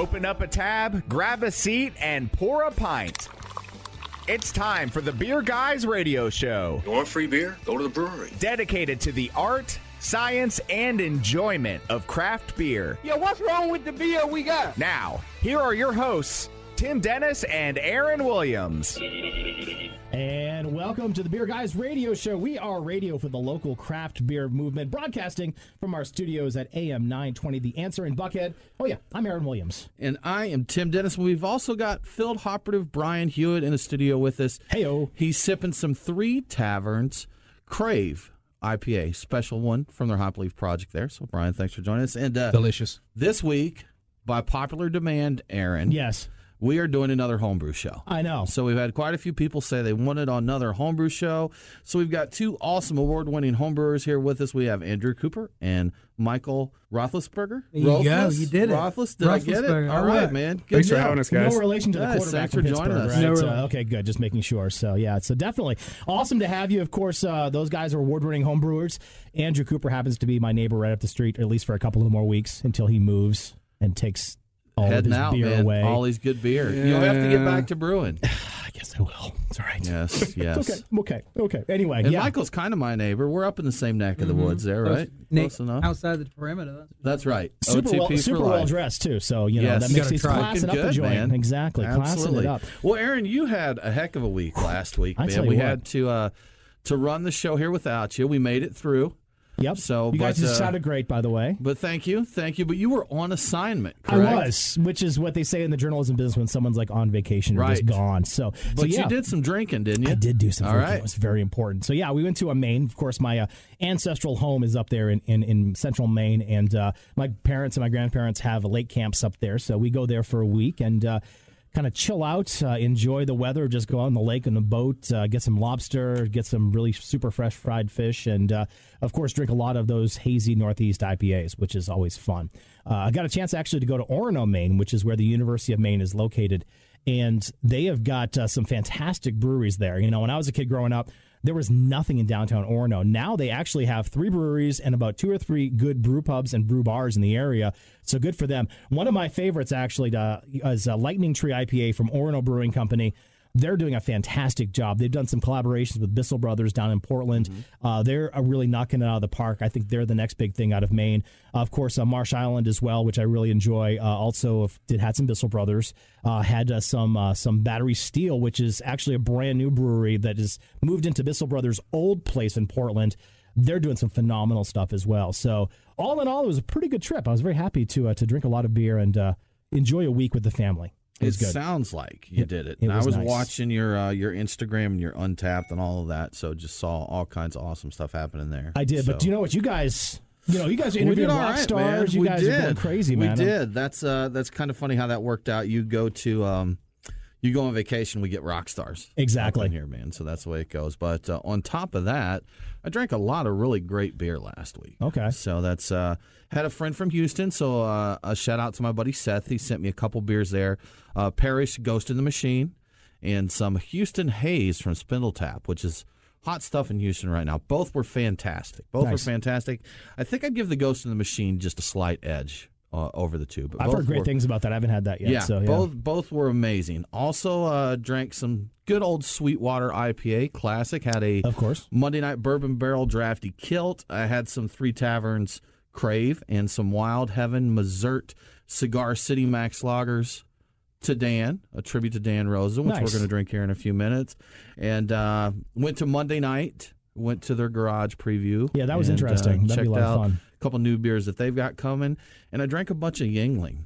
Open up a tab, grab a seat, and pour a pint. It's time for the Beer Guys Radio Show, You want free beer? Go to the brewery. dedicated to the art, science, and enjoyment of craft beer. Yo, what's wrong with the beer we got? Now, here are your hosts, Tim Dennis and Aaron Williams. And welcome to the Beer Guys Radio Show. We are radio for the local craft beer movement, broadcasting from our studios at AM 920 The Answer in Buckhead. Oh, yeah, I'm Aaron Williams. And I am Tim Dennis. We've also got field operative Brian Hewitt in the studio with us. Heyo. He's sipping some Three Taverns Crave IPA, special one from their Hop Leaf project there. So, Brian, thanks for joining us. And uh, Delicious. this week, by popular demand, Aaron, Yes, we are doing another homebrew show. I know. So we've had quite a few people say they wanted another homebrew show. So we've got two awesome award-winning homebrewers here with us. We have Andrew Cooper and Michael Rothlisberger. There you You did it. Roethlis, did I get it? Rothlisberger. All All right, right. man. Good Thanks for having us, guys. No relation to the Yes, quarterback thanks for joining Pittsburgh, us. right? No So, okay, good. Just making sure. So, yeah, so definitely awesome to have you. Of course, uh, those guys are award-winning homebrewers. Andrew Cooper happens to be my neighbor right up the street, at least for a couple of more weeks until he moves and takes all Heading out, beer man. away. All his good beer. You'll have to get back to brewing. I guess I will. It's all right. Yes, yes. Okay. Okay. Okay. Anyway, And yeah. Michael's kind of my neighbor. We're up in the same neck of the woods there, right? Nick, Close enough. outside the perimeter. That's That's right. super OTP well, super well dressed too. So you know Yes. that You makes gotta these try. classing up Looking the good, joint. man. Exactly, classing Absolutely. it up. Well, Aaron, you had a heck of a week last week, I man. tell you we what. had to uh, to run the show here without you. We made it through. Yep. So, you guys but, just uh, sounded great, by the way. But thank you, thank you. But you were on assignment, I was, which is what they say in the journalism business when someone's like on vacation or just Right. gone. So, But so yeah. you did some drinking, didn't you? I did do some All drinking. right. It was very important. So yeah, we went to a Maine. Of course, my uh, ancestral home is up there in, in, in central Maine, and uh, my parents and my grandparents have lake camps up there. So we go there for a week and uh, kind of chill out, uh, enjoy the weather, just go out on the lake in the boat, uh, get some lobster, get some really super fresh fried fish, and uh, of course drink a lot of those hazy Northeast IPAs, which is always fun. Uh, I got a chance actually to go to Orono, Maine, which is where the University of Maine is located and they have got uh, some fantastic breweries there. You know, when I was a kid growing up, there was nothing in downtown Orono. Now they actually have three breweries and about two or three good brew pubs and brew bars in the area. So good for them. One of my favorites actually uh, is a Lightning Tree IPA from Orono Brewing Company. They're doing a fantastic job. They've done some collaborations with Bissell Brothers down in Portland. Uh, they're uh, really knocking it out of the park. I think they're the next big thing out of Maine. of course, uh, Marsh Island as well, which I really enjoy. Uh, also, did had some Bissell Brothers. Uh, had uh, some uh, some Battery Steele, which is actually a brand new brewery that is moved into Bissell Brothers' old place in Portland. They're doing some phenomenal stuff as well. So all in all, it was a pretty good trip. I was very happy to uh, to drink a lot of beer and uh, enjoy a week with the family. It sounds like you It- did it. it and was I was nice. watching your uh, your Instagram and your Untappd and all of that, so just saw all kinds of awesome stuff happening there. I did, So- but do you know what? You guys, you know, you guys are We did all rock right, stars. man. You we guys did. are going crazy, man. We did. That's uh, that's kind of funny how that worked out. You go to um, you go on vacation, we get rock stars. Exactly. in here, man. So that's the way it goes. But uh, on top of that, I drank a lot of really great beer last week. Okay. So that's uh, had a friend from Houston. So uh, a shout out to my buddy Seth. He sent me a couple beers there. Uh, Parish Ghost in the Machine, and some Houston Haze from Spindletap, which is hot stuff in Houston right now. Both were fantastic. Both Nice. were fantastic. I think I'd give the Ghost in the Machine just a slight edge uh, over the two. But I've heard great were- things about that. I haven't had that yet. Yeah, so, yeah. both both were amazing. Also, uh, drank some good old Sweetwater IPA classic. Had a Of course. Monday night bourbon barrel drafty kilt. I had some Three Taverns Crave and some Wild Heaven Mazurt Cigar City Max Lagers to Dan, a tribute to Dan Rosen, which Nice. we're going to drink here in a few minutes. And uh, went to Monday night. Went to their garage preview. Yeah, that was and, interesting. Uh, That'd be a lot of fun. A couple new beers that they've got coming, and I drank a bunch of Yuengling.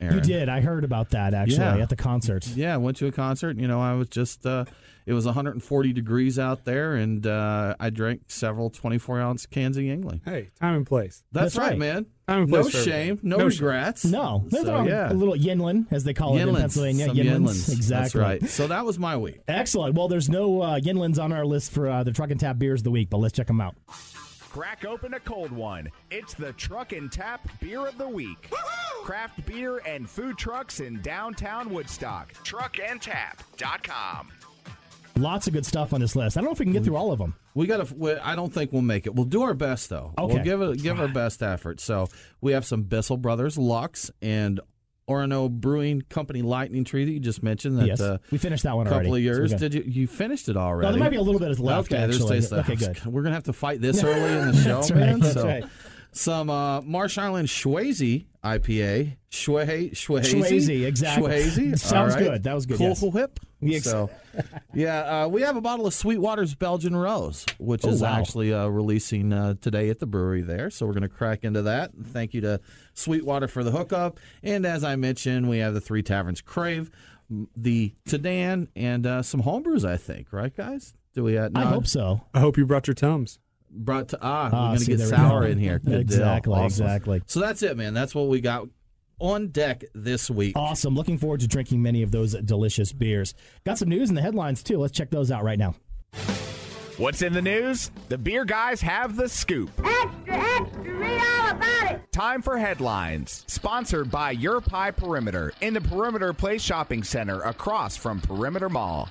You did. I heard about that actually Yeah. at the concert. Yeah, I went to a concert. You know, I was just, uh, it was 140 degrees out there, and uh, I drank several 24 ounce cans of Yuengling. Hey, time and place. That's, That's right, right. man. Time and No place for shame, everything. no, No shame. regrets. No, there's so, a, yeah. a little Yinlin, as they call it in Pennsylvania. some Yinlins, Yinlins. exactly. That's right. So that was my week. Excellent. Well, there's no uh, Yinlins on our list for uh, the Truck and Tap beers of the week, but let's check them out. Crack open a cold one. It's the Truck and Tap Beer of the Week. Craft beer and food trucks in downtown Woodstock. Truckandtap.com. Lots of good stuff on this list. I don't know if we can get through all of them. We got to. I don't think we'll make it. We'll do our best though. Okay. We'll give it give our best effort. So we have some Bissell Brothers Lux and Orono Brewing Company Lightning Tree that you just mentioned. That, yes, uh, we finished that one A couple already. of years. Did you? You finished it already? No, there might be a little bit left. Okay, there's actually. taste Okay, good. We're gonna have to fight this early in the show, That's man. right, that's so, right. some uh, Marsh Island Schwazy IPA. Schwazy, Schwazy, Schwazy, exactly. Schwazy. Sounds right. good. That was good, Cool, yes. cool hip. Yes. So, yeah, uh, we have a bottle of Sweetwater's Belgian Rose, which Oh, is wow. actually uh, releasing uh, today at the brewery there. So we're going to crack into that. Thank you to Sweetwater for the hookup. And as I mentioned, we have the Three Taverns Crave, the Sedan, and uh, some homebrews. I think, right, guys? Do we? Uh, I hope so. I hope you brought your Tums. Brought to ah, Ah, we're going to see, get there we sour go. in here. Good. Exactly, Awesome. exactly. So that's it, man. That's what we got on deck this week. Awesome. Looking forward to drinking many of those delicious beers. Got some news in the headlines too. Let's check those out right now. What's in the news? The beer guys have the scoop. Extra, extra, read all about it. Time for headlines. Sponsored by Your Pie Perimeter in the Perimeter Place Shopping Center across from Perimeter Mall.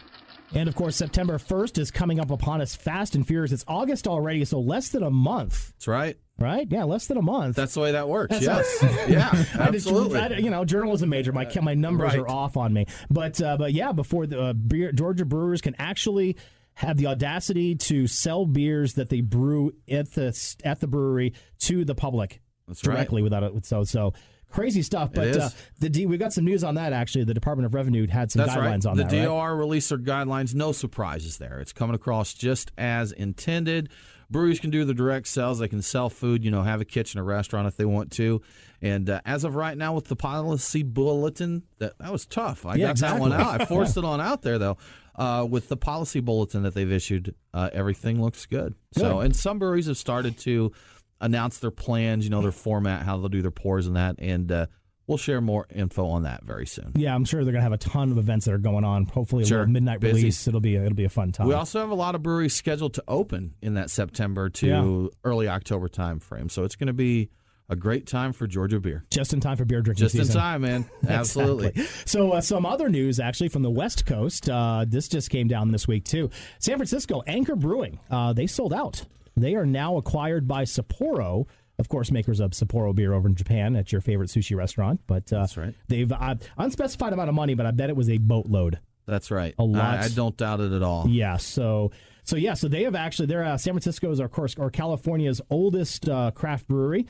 And of course, September 1st is coming up upon us fast and furious. It's August already, so less than a month, That's right. right? Yeah, less than a month. That's the way that works. That's yes. yeah. I just- Absolutely. I- you know, journalism major. My my numbers right. are off on me, but uh, but yeah, before the uh, beer, Georgia brewers can actually have the audacity to sell beers that they brew at the at the brewery to the public That's right. directly without it. So so crazy stuff. But uh, the D, we got some news on that actually. The Department of Revenue had some That's guidelines right. on the that. right? DOR released their guidelines. No surprises there. It's coming across just as intended. Breweries can do the direct sales. They can sell food. You know, have a kitchen, a restaurant if they want to. And uh, as of right now, with the policy bulletin, that that was tough. I Yeah, got that one out. I forced it on out there though. Uh, with the policy bulletin that they've issued, uh, everything looks good. So, Good. and some breweries have started to announce their plans. You know, their format, how they'll do their pours and that. And uh, we'll share more info on that very soon. Yeah, I'm sure they're gonna have a ton of events that are going on. Hopefully, a Sure. little midnight Busy. release. It'll be a, it'll be a fun time. We also have a lot of breweries scheduled to open in that September to Yeah. early October time frame. So it's going to be a great time for Georgia beer. just in time for beer drinking Just in time, man. Absolutely. Exactly. So, uh, some other news actually from the West Coast. Uh, this just came down this week too. San Francisco Anchor Brewing. Uh, they sold out. They are now acquired by Sapporo. Of course, makers of Sapporo beer over in Japan at your favorite sushi restaurant. But uh, That's right. They've uh, unspecified amount of money, but I bet it was a boatload. That's right. A lot. I, I don't doubt it at all. Yeah. So so yeah. So they have actually. They're uh, San Francisco's, of course, or California's oldest uh, craft brewery,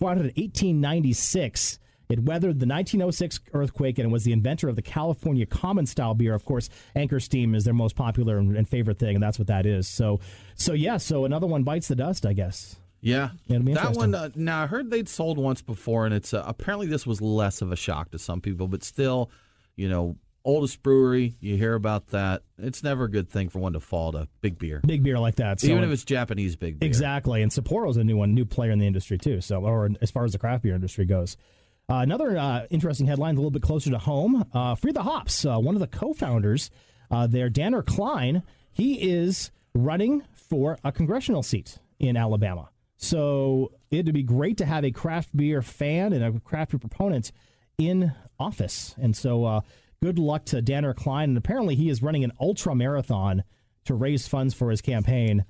founded in 1896. It weathered the 1906 earthquake and was the inventor of the California common style beer. Of course, Anchor Steam is their most popular and, and favorite thing, and that's what that is. So, so yeah. So another one bites the dust, I guess. Yeah. That one, uh, now I heard they'd sold once before, and it's uh, apparently this was less of a shock to some people, but still, you know, oldest brewery, you hear about that. It's never a good thing for one to fall to big beer, Big beer like that. So even if it's Japanese big beer. Exactly, and Sapporo's a new one, new player in the industry too. So, or as far as the craft beer industry goes. Uh, another uh, interesting headline, a little bit closer to home. Uh, Free the Hops, uh, one of the co-founders uh, there, Danner Kline, he is running for a congressional seat in Alabama. So it'd be great to have a craft beer fan and a craft beer proponent in office. And so, uh, good luck to Danner Kline. And apparently, he is running an ultra marathon to raise funds for his campaign.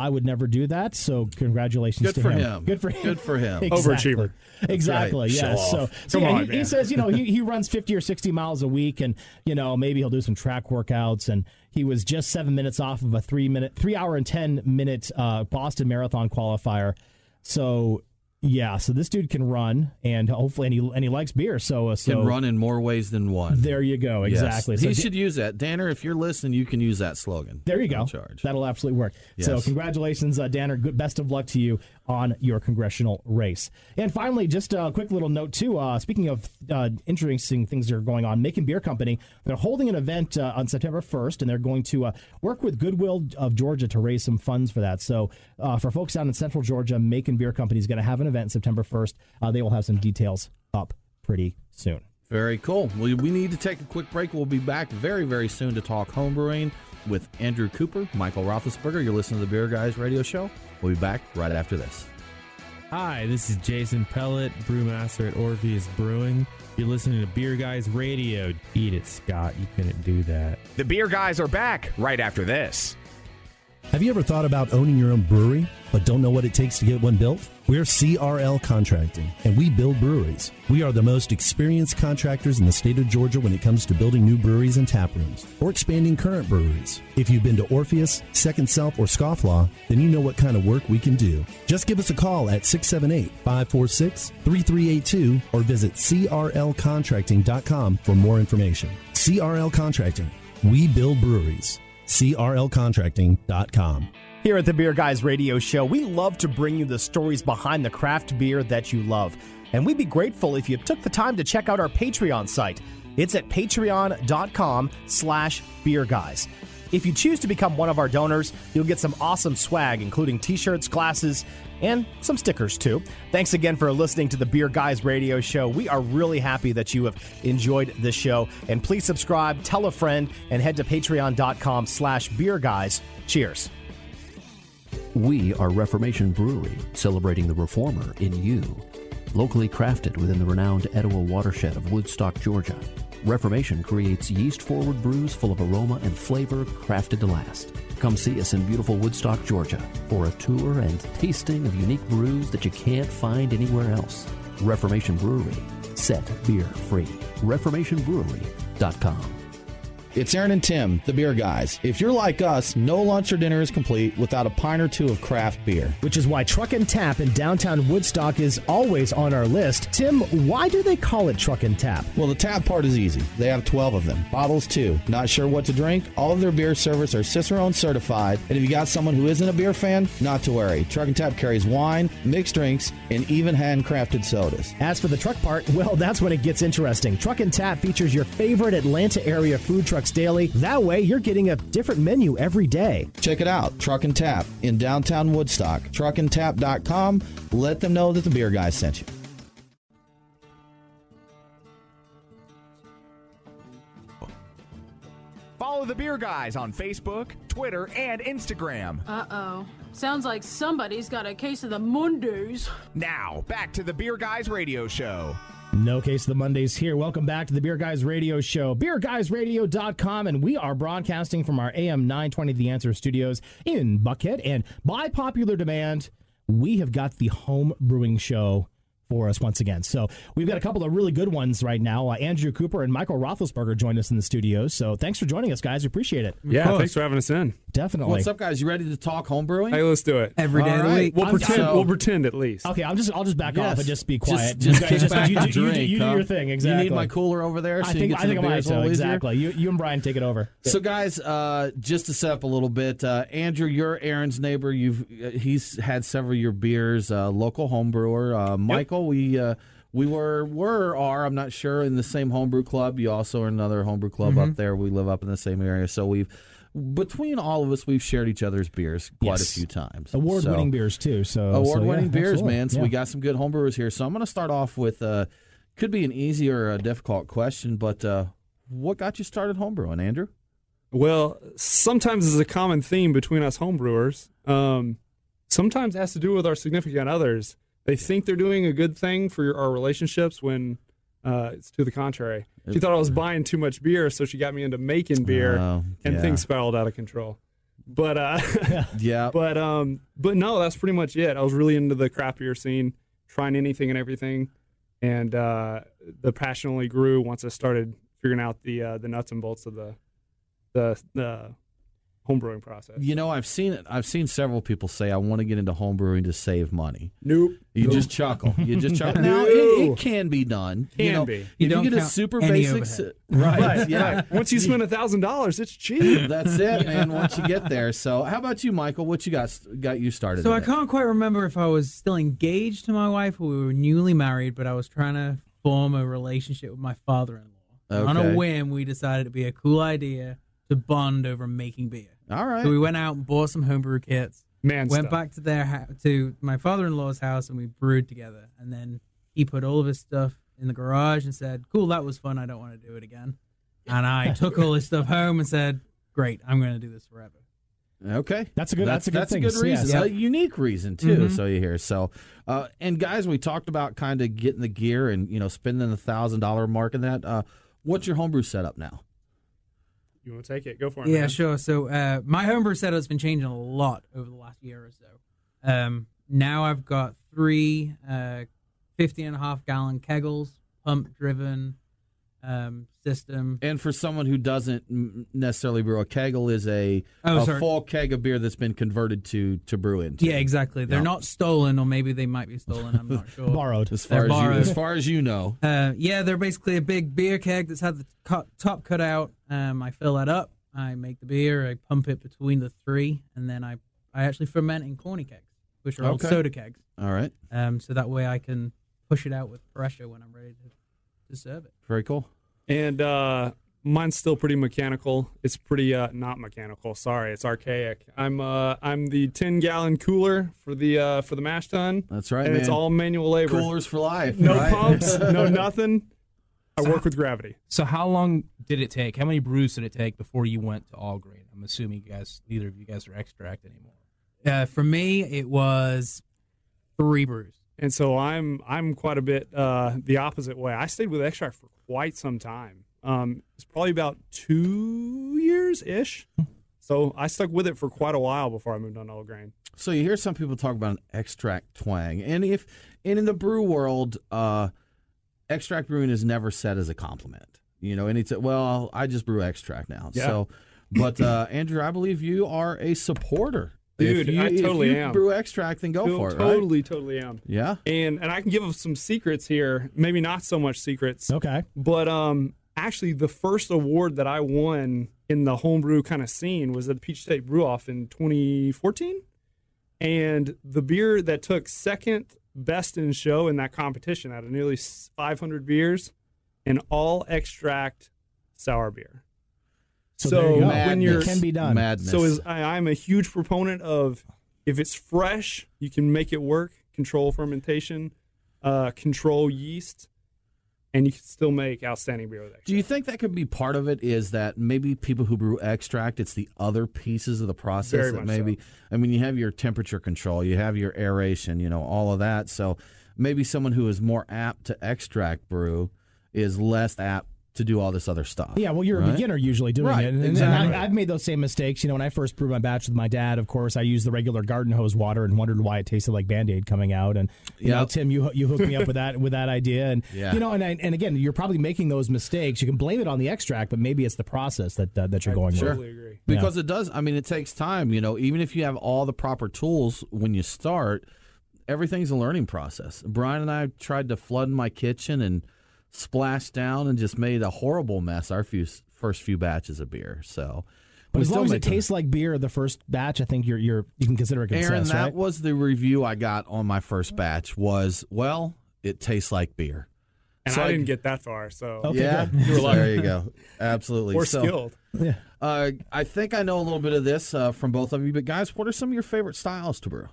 I would never do that. So congratulations Good to for him. him. Good for him. Good for him. Exactly. Overachiever. Exactly. right. Yeah. So, so yeah, on, he, he says, you know, he, he runs 50 or 60 miles a week and, you know, maybe he'll do some track workouts. And he was just seven minutes off of a three minute, three hour and 10 minute uh, Boston Marathon qualifier. So, yeah. So this dude can run and hopefully, and he, and he likes beer. So, uh, so Can run in more ways than one. there you go. Yes. Exactly. He So should use that. Danner, if you're listening, you can use that slogan. There you go. Charge. That'll absolutely work. So, congratulations, uh, Danner. Good, best of luck to you on your congressional race. And finally, just a quick little note too. Uh, speaking of uh, interesting things that are going on, Macon Beer Company they're holding an event uh, on September 1st, and they're going to uh, work with Goodwill of Georgia to raise some funds for that. So, uh, for folks down in Central Georgia, Macon Beer Company is going to have an event September 1st. Uh, they will have some details up pretty soon. Very cool. We, we need to take a quick break. We'll be back very, very soon to talk homebrewing with Andrew Cooper, Michael Rothlisberger. You're listening to the Beer Guys Radio Show. We'll be back right after this. Hi, this is Jason Pellet, brewmaster at Orpheus Brewing. You're listening to Beer Guys Radio. Eat it, Scott. You couldn't do that. The beer guys are back right after this. Have you ever thought about owning your own brewery, but don't know what it takes to get one built? We're CRL Contracting, and we build breweries. We are the most experienced contractors in the state of Georgia when it comes to building new breweries and tap rooms, or expanding current breweries. If you've been to Orpheus, Second Self, or Scofflaw, then you know what kind of work we can do. Just give us a call at 678 546 3382 or visit CRLContracting.com for more information. CRL Contracting. We build breweries. CRLContracting.com. Here at the Beer Guys Radio Show, we love to bring you the stories behind the craft beer that you love. And we'd be grateful if you took the time to check out our Patreon site. It's at patreon.com slash beer guys. If you choose to become one of our donors, you'll get some awesome swag, including t-shirts, glasses, and some stickers too. Thanks again for listening to the Beer Guys Radio Show. We are really happy that you have enjoyed this show. And please subscribe, tell a friend, and head to patreon.com slash beer guys. Cheers. We are Reformation Brewery, celebrating the reformer in you. Locally crafted within the renowned Etowah watershed of Woodstock, Georgia, Reformation creates yeast forward brews full of aroma and flavor crafted to last. Come see us in beautiful Woodstock, Georgia for a tour and tasting of unique brews that you can't find anywhere else. Reformation Brewery, set beer free. ReformationBrewery.com. It's Aaron and Tim, the beer guys. If you're like us, no lunch or dinner is complete without a pint or two of craft beer. Which is why Truck and Tap in downtown Woodstock is always on our list. Tim, why do they call it Truck and Tap? Well, the tap part is easy. They have 12 of them. Bottles, too. Not sure what to drink? All of their beer servers are Cicerone certified. And if you got someone who isn't a beer fan, not to worry. Truck and Tap carries wine, mixed drinks, and even handcrafted sodas. As for the truck part, well, that's when it gets interesting. Truck and Tap features your favorite Atlanta area food trucks daily. That way, you're getting a different menu every day. Check it out, Truck and Tap in downtown Woodstock. Truckandtap.com. Let them know that the beer guy sent you. Follow the Beer Guys on Facebook, Twitter, and Instagram. Uh oh. Sounds like somebody's got a case of the Mondays. Now, back to the Beer Guys Radio Show. No case of the Mondays here. Welcome back to the Beer Guys Radio Show, beerguysradio.com, and we are broadcasting from our AM 920 The Answer studios in Buckhead. And by popular demand, we have got the home brewing show for us once again. So we've got a couple of really good ones right now. Uh, Andrew Cooper and Michael Rothlisberger joined us in the studio. So thanks for joining us, guys. We appreciate it. Yeah, thanks for having us in. Definitely. What's up, guys? You ready to talk homebrewing? Hey, let's do it. Every day All of the week. We'll I'm- pretend. so- we'll pretend at least. Okay, I'll just I'll just back Yes. off and just be quiet. Just, just You kick guys- back you, and do- you do- drink, you do your thing. Exactly. You need my cooler over there so I you think get to I think I might beers a so. little easier? Exactly. You you and Brian take it over. So, guys, uh, just to set up a little bit, uh, Andrew, you're Aaron's neighbor. You've uh, he's had several of your beers, uh, local home brewer. Uh, We uh, we were were are I'm not sure in the same homebrew club. You also are in another homebrew club Mm-hmm. up there. We live up in the same area, so we've between all of us we've shared each other's beers quite Yes. a few times. Award winning So- beers too. So award winning so, yeah, beers, absolutely. man. So Yeah. we got some good homebrewers here. So I'm going to start off with uh, could be an easy or a difficult question, but uh, what got you started homebrewing, Andrew? Well, sometimes it's a common theme between us homebrewers. Um, sometimes it has to do with our significant others. They think they're doing a good thing for your, our relationships when uh, it's to the contrary. She thought I was buying too much beer, so she got me into making beer, Oh, and yeah. things spiraled out of control. But uh, Yeah, but um, but no, that's pretty much it. I was really into the craft beer scene, trying anything and everything, and uh, the passion only grew once I started figuring out the uh, the nuts and bolts of the the the homebrewing process. You know, I've seen it. I've seen several people say, "I want to get into homebrewing to save money." Nope. You just chuckle. You just chuckle. now No. it, it can be done. you Can know, be. If You you, don't get a super basic, basics, overhead. right? Yeah, Right. Once you spend a thousand dollars, it's cheap. that's it, man. Once you get there. So, how about you, Michael? What you got got you started? So I can't quite remember if I was still engaged to my wife or we were newly married, but I was trying to form a relationship with my father-in-law. Okay. On a whim, we decided it'd be a cool idea to bond over making beer. All right. So we went out and bought some homebrew kits. Man, went stuff. back to their ha- to my father-in-law's house and we brewed together. And then he put all of his stuff in the garage and said, "Cool, that was fun. I don't want to do it again." And I took all his stuff home and said, "Great, I'm going to do this forever." Okay, That's a good- that's a good thing. good reason, Yes. a unique reason too. Mhm. So you hear so, uh, and guys, we talked about kind of getting the gear and you know spending the thousand dollar mark in that. Uh, what's your homebrew setup now? You want to take it? Go for it. Yeah, man. sure. So uh, my homebrew setup's been changing a lot over the last year or so. Um, now I've got three uh, 50 and a half gallon keggles, pump driven um, system. And for someone who doesn't necessarily brew, a keggle is a, Oh, a full keg of beer that's been converted to to brew into. Yeah, exactly. They're Yeah. not stolen, or maybe they might be stolen. I'm not sure. Borrowed. As far They're as you, as far as you know, Uh, yeah, they're basically a big beer keg that's had the cut, top cut out. Um, I fill that up. I make the beer. I pump it between the three, and then I I actually ferment in corny kegs, which are old Okay. soda kegs. all right, Um, so that way I can push it out with pressure when I'm ready to, to serve it. very cool. And uh, mine's still pretty mechanical. It's pretty uh, not mechanical. Sorry, it's archaic. I'm uh, I'm the 10 gallon cooler for the uh, for the mash tun. That's right, and it's all manual labor. Coolers for life. No right? pumps, no nothing. I work with gravity. So how long did it take? How many brews did it take before you went to all grain? I'm assuming you guys, neither of you guys are extract anymore. Uh, for me, it was three brews. And so I'm I'm quite a bit uh, the opposite way. I stayed with extract for quite some time. Um, it's probably about two years ish. So I stuck with it for quite a while before I moved on to all grain. So you hear some people talk about an extract twang, and if and in the brew world, uh, extract brewing is never said as a compliment. You know, and it's well, I just brew extract now. Yeah. So, but uh, Andrew, I believe you are a supporter. Dude, you, I totally if you am. brew extract, then go for it. right? Totally, totally am. Yeah. And and I can give some secrets here. Maybe not so much secrets. Okay. But um, actually, the first award that I won in the homebrew kind of scene was at the Peach State Brew Off in 2014, and the beer that took second best in show in that competition out of nearly 500 beers, an all extract sour beer. So there you go. when you're It can be done. Madness. so is I, I'm a huge proponent of if it's fresh, you can make it work. Control fermentation, uh, control yeast, and you can still make outstanding beer with it. Do you think that could be part of it? Is that maybe people who brew extract, it's the other pieces of the process Very that much maybe. I mean, you have your temperature control, you have your aeration, you know, all of that. So maybe someone who is more apt to extract brew is less apt to do all this other stuff. Yeah, well, you're a beginner usually doing Right, it, and, and exactly. I, I've made those same mistakes. You know, when I first brewed my batch with my dad, of course, I used the regular garden hose water and wondered why it tasted like Band Aid coming out. And you know, Tim, you you hooked me up with that with that idea, and Yeah. you know, and I, and again, you're probably making those mistakes. You can blame it on the extract, but maybe it's the process that uh, that you're going through. Sure. with. agree. Because it does. I mean, it takes time. You know, even if you have all the proper tools when you start, everything's a learning process. Brian and I tried to flood my kitchen and splash down and just made a horrible mess our few first few batches of beer. So, But as long as it make them. tastes like beer, the first batch, I think you're you're you can consider it a Aaron, success, that right? was the review I got on my first batch. Was well, it tastes like beer. And So I I- didn't get that far, so Okay, yeah. You were there you go. Absolutely. or So, skilled. Yeah. Uh, I think I know a little bit of this uh, from both of you, but guys, what are some of your favorite styles to brew?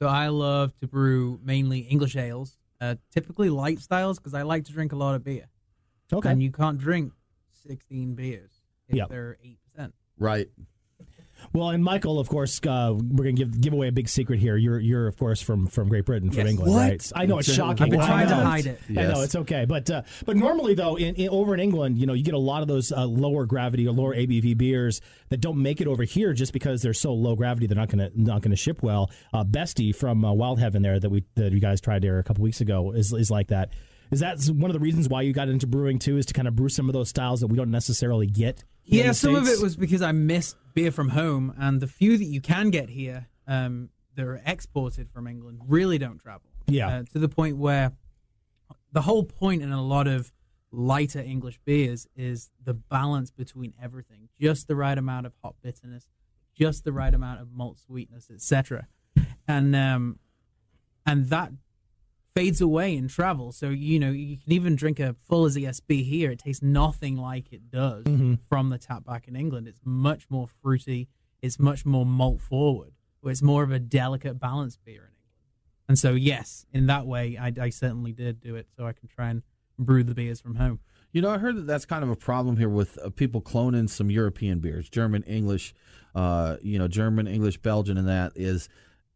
So I love to brew mainly English ales, uh, typically light styles because I like to drink a lot of beer. Okay. And you can't drink 16 beers if Yep. they're 8%. Right. Well, and Michael, of course, uh, we're gonna give give away a big secret here. You're you're of course from from Great Britain, from Yes. England, What? right? I know it's shocking. I've been trying to hide it. I know it's okay, but uh, but normally though, in, in over in England, you know, you get a lot of those uh, lower gravity or lower ABV beers that don't make it over here just because they're so low gravity. They're not gonna not gonna ship well. Uh, Bestie from uh, Wild Heaven there that we that you guys tried there a couple weeks ago is is like that. Is that one of the reasons why you got into brewing too? Is to kind of brew some of those styles that we don't necessarily get. Yeah, some of it was because I missed beer from home, and the few that you can get here um, that are exported from England really don't travel. Yeah. Uh, to the point where the whole point in a lot of lighter English beers is the balance between everything, just the right amount of hop bitterness, just the right amount of malt sweetness, etc. And um, and that fades away in travel. So you know you can even drink a full as ESB here. It tastes nothing like it does from the tap back in England. It's much more fruity. It's much more malt forward. Where it's more of a delicate, balanced beer in England. And so yes, in that way, I, I certainly did do it. So I can try and brew the beers from home. You know, I heard that that's kind of a problem here with uh, people cloning some European beers, German, English, uh, you know, German, English, Belgian, and that is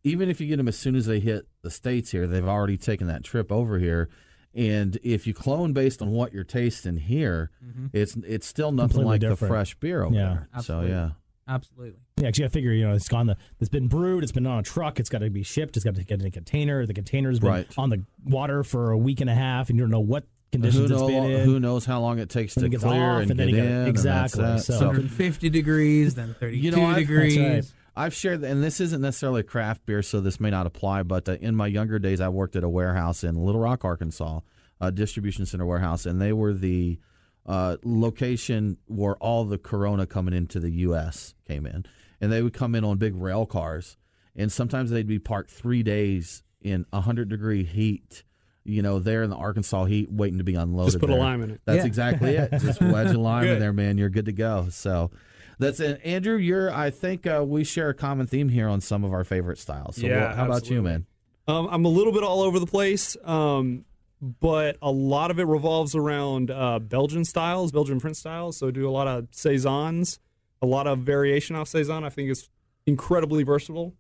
even if you get them as soon as they hit the states here, they've already taken that trip over here, And if you clone based on what you're tasting here, mm-hmm. it's it's still nothing Completely like the fresh beer over Yeah. there. Absolutely. So yeah. Absolutely. Yeah, 'cause you got to figure, you know, it's gone. The it's been brewed. It's been on a truck. It's got to be shipped. It's got to get in a container. The container's been Right. on the water for a week and a half, and you don't know what conditions Who, it's know, been in. who knows how long it takes Then to it clear off, and, and then get you gotta- in? and exactly, that's that. so- 150 degrees, then 32 You know, degrees. That's I've shared, and this isn't necessarily craft beer, so this may not apply. But uh, in my younger days, I worked at a warehouse in Little Rock, Arkansas, a distribution center warehouse, and they were the uh, location where all the Corona coming into the U.S. came in, and they would come in on big rail cars, and sometimes they'd be parked three days in hundred degree heat. You know, there in the Arkansas heat, waiting to be unloaded. Just put a lime in it. That's Yeah. exactly it. Just wedge a lime in there, man. You're good to go. So that's it. Andrew, you're. I think uh, we share a common theme here on some of our favorite styles. So Yeah, what- how about you, man? Um, I'm a little bit all over the place, um, but a lot of it revolves around uh, Belgian styles, Belgian print styles. So I do a lot of saisons, a lot of variation off saison. I think it's incredibly versatile.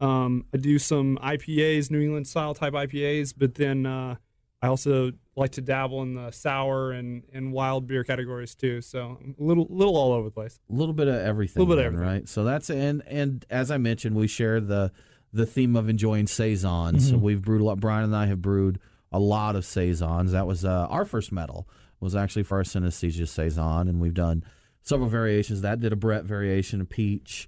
Um, I do some IPAs, New England style type IPAs, but then uh, I also like to dabble in the sour and, and wild beer categories too. So a little little all over the place. A little bit of everything. A Little bit of everything. right? So that's and and as I mentioned, we share the the theme of enjoying saisons. Mm-hmm. So we've brewed a lot. Brian and I have brewed a lot of saisons. That was uh, our first medal. Was actually for our synesthesia saison, and we've done several variations. That did a Brett variation, a peach.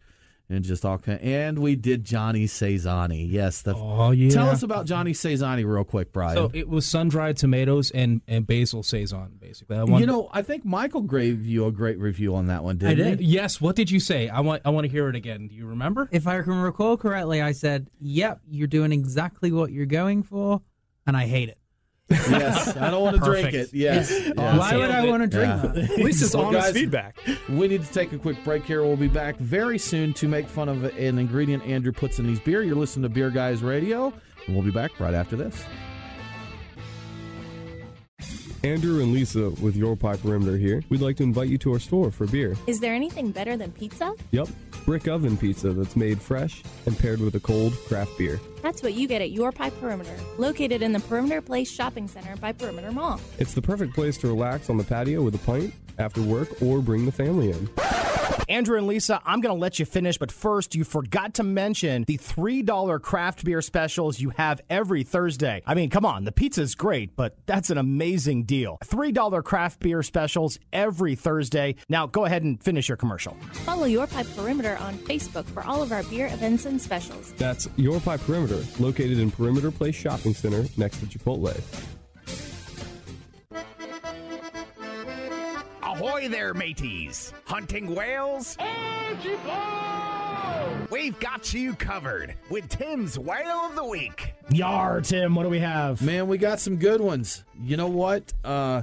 And just all kind, and we did Johnny Saisani. Yes, the Oh yeah. Tell us about Johnny Saisani real quick, Brian. So it was sun dried tomatoes and, and basil saison, basically. I want, you know, I think Michael gave you a great review on that one, didn't did. he? Yes. What did you say? I want I want to hear it again. Do you remember? If I can recall correctly, I said, "Yep, you're doing exactly what you're going for," and I hate it. Yes, I don't want to drink it. Yes. Why would I want to drink Yeah. that? At least it's Well, honest guys, feedback. We need to take a quick break here. We'll be back very soon to make fun of an ingredient Andrew puts in these beer. You're listening to Beer Guys Radio, and we'll be back right after this. Andrew and Lisa with Your Pie Perimeter here. We'd like to invite you to our store for beer. Is there anything better than pizza? Yep, brick oven pizza that's made fresh and paired with a cold craft beer. That's what you get at Your Pie Perimeter, located in the Perimeter Place Shopping Center by Perimeter Mall. It's the perfect place to relax on the patio with a pint after work or bring the family in. Andrew and Lisa, I'm going to let you finish, but first, you forgot to mention the $3 craft beer specials you have every Thursday. I mean, come on, the pizza's great, but that's an amazing deal. $3 craft beer specials every Thursday. Now, go ahead and finish your commercial. Follow Your Pie Perimeter on Facebook for all of our beer events and specials. That's Your Pie Perimeter, located in Perimeter Place Shopping Center next to Chipotle. Ahoy there, mateys! Hunting whales? We've got you covered with Tim's Whale of the Week. Yar, Tim, what do we have? Man, we got some good ones. You know what? Uh,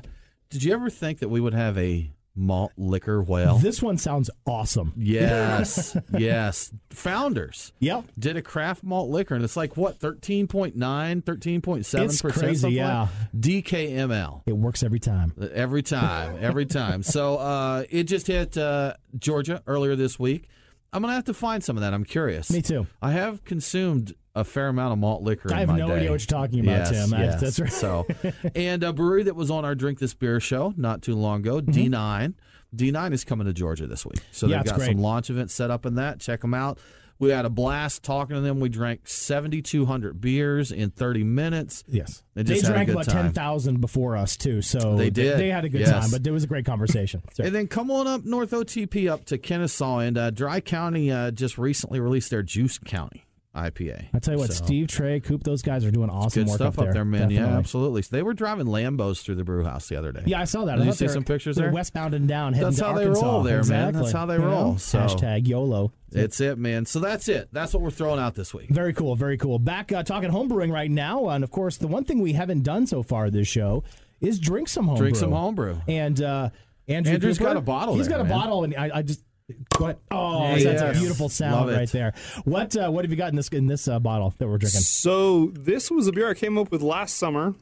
did you ever think that we would have a malt liquor whale? This one sounds awesome. Yes, yes. Founders. Yep. Did a craft malt liquor, and it's like, what, 13.9, 13.7%? It's crazy, something like- yeah. DKML. It works every time. Every time, every time. So uh, it just hit uh, Georgia earlier this week. I'm going to have to find some of that. I'm curious. Me too. I have consumed a fair amount of malt liquor. I in have my no day. idea what you're talking about, Yes, Tim. I- yes. that's right. So, and a brewery that was on our Drink This Beer show not too long ago, D9. D9 is coming to Georgia this week, so Mm-hmm. Yeah, they've got great. some launch events set up in that. Check them out. We had a blast talking to them. We drank 7,200 beers in 30 minutes. Yes. They just had drank about 10,000 before us, too. So They did. They, had a good Yes. time, but it was a great conversation. So- And then come on up North OTP up to Kennesaw, and uh, Dry County uh, just recently released their Juice County IPA. I tell you what, So, Steve, Trey, Coop, those guys are doing awesome good work stuff up there. man. Yeah, absolutely. So they were driving Lambos through the brew house the other day. Yeah, I saw that. Did I you see some pictures there? Westbound and down, heading That's how they Arkansas. roll there, man. That's how they You know? roll. So- Hashtag YOLO. It's it, man. So that's it. That's what we're throwing out this week. Very cool, very cool. Back uh, talking homebrewing right now, and of course, the one thing we haven't done so far this show is drink some homebrew. Drink some homebrew. And uh, Andrew Andrew's Cooper, got a bottle He's there, got a man. bottle, and I, I just go ahead. Oh, Yes. that's a beautiful sound Love it. right there. What uh, what have you got in this in this uh, bottle that we're drinking? So this was a beer I came up with last summer.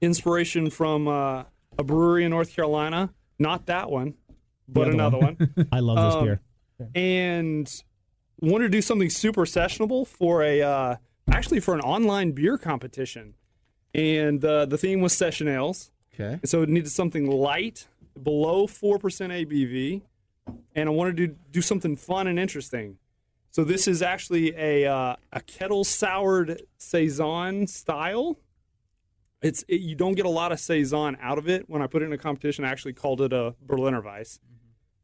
Inspiration from uh, a brewery in North Carolina. Not that one, but another one. one. I love this Um, beer. and wanted to do something super sessionable for a uh, actually for an online beer competition. and uh, the theme was session ales. Okay. And so it needed something light, below four percent ABV, and I wanted to do something fun and interesting. So this is actually a uh, a kettle soured saison style. It's it, you don't get a lot of saison out of it. When I put it in a competition, I actually called it a Berliner Weiss.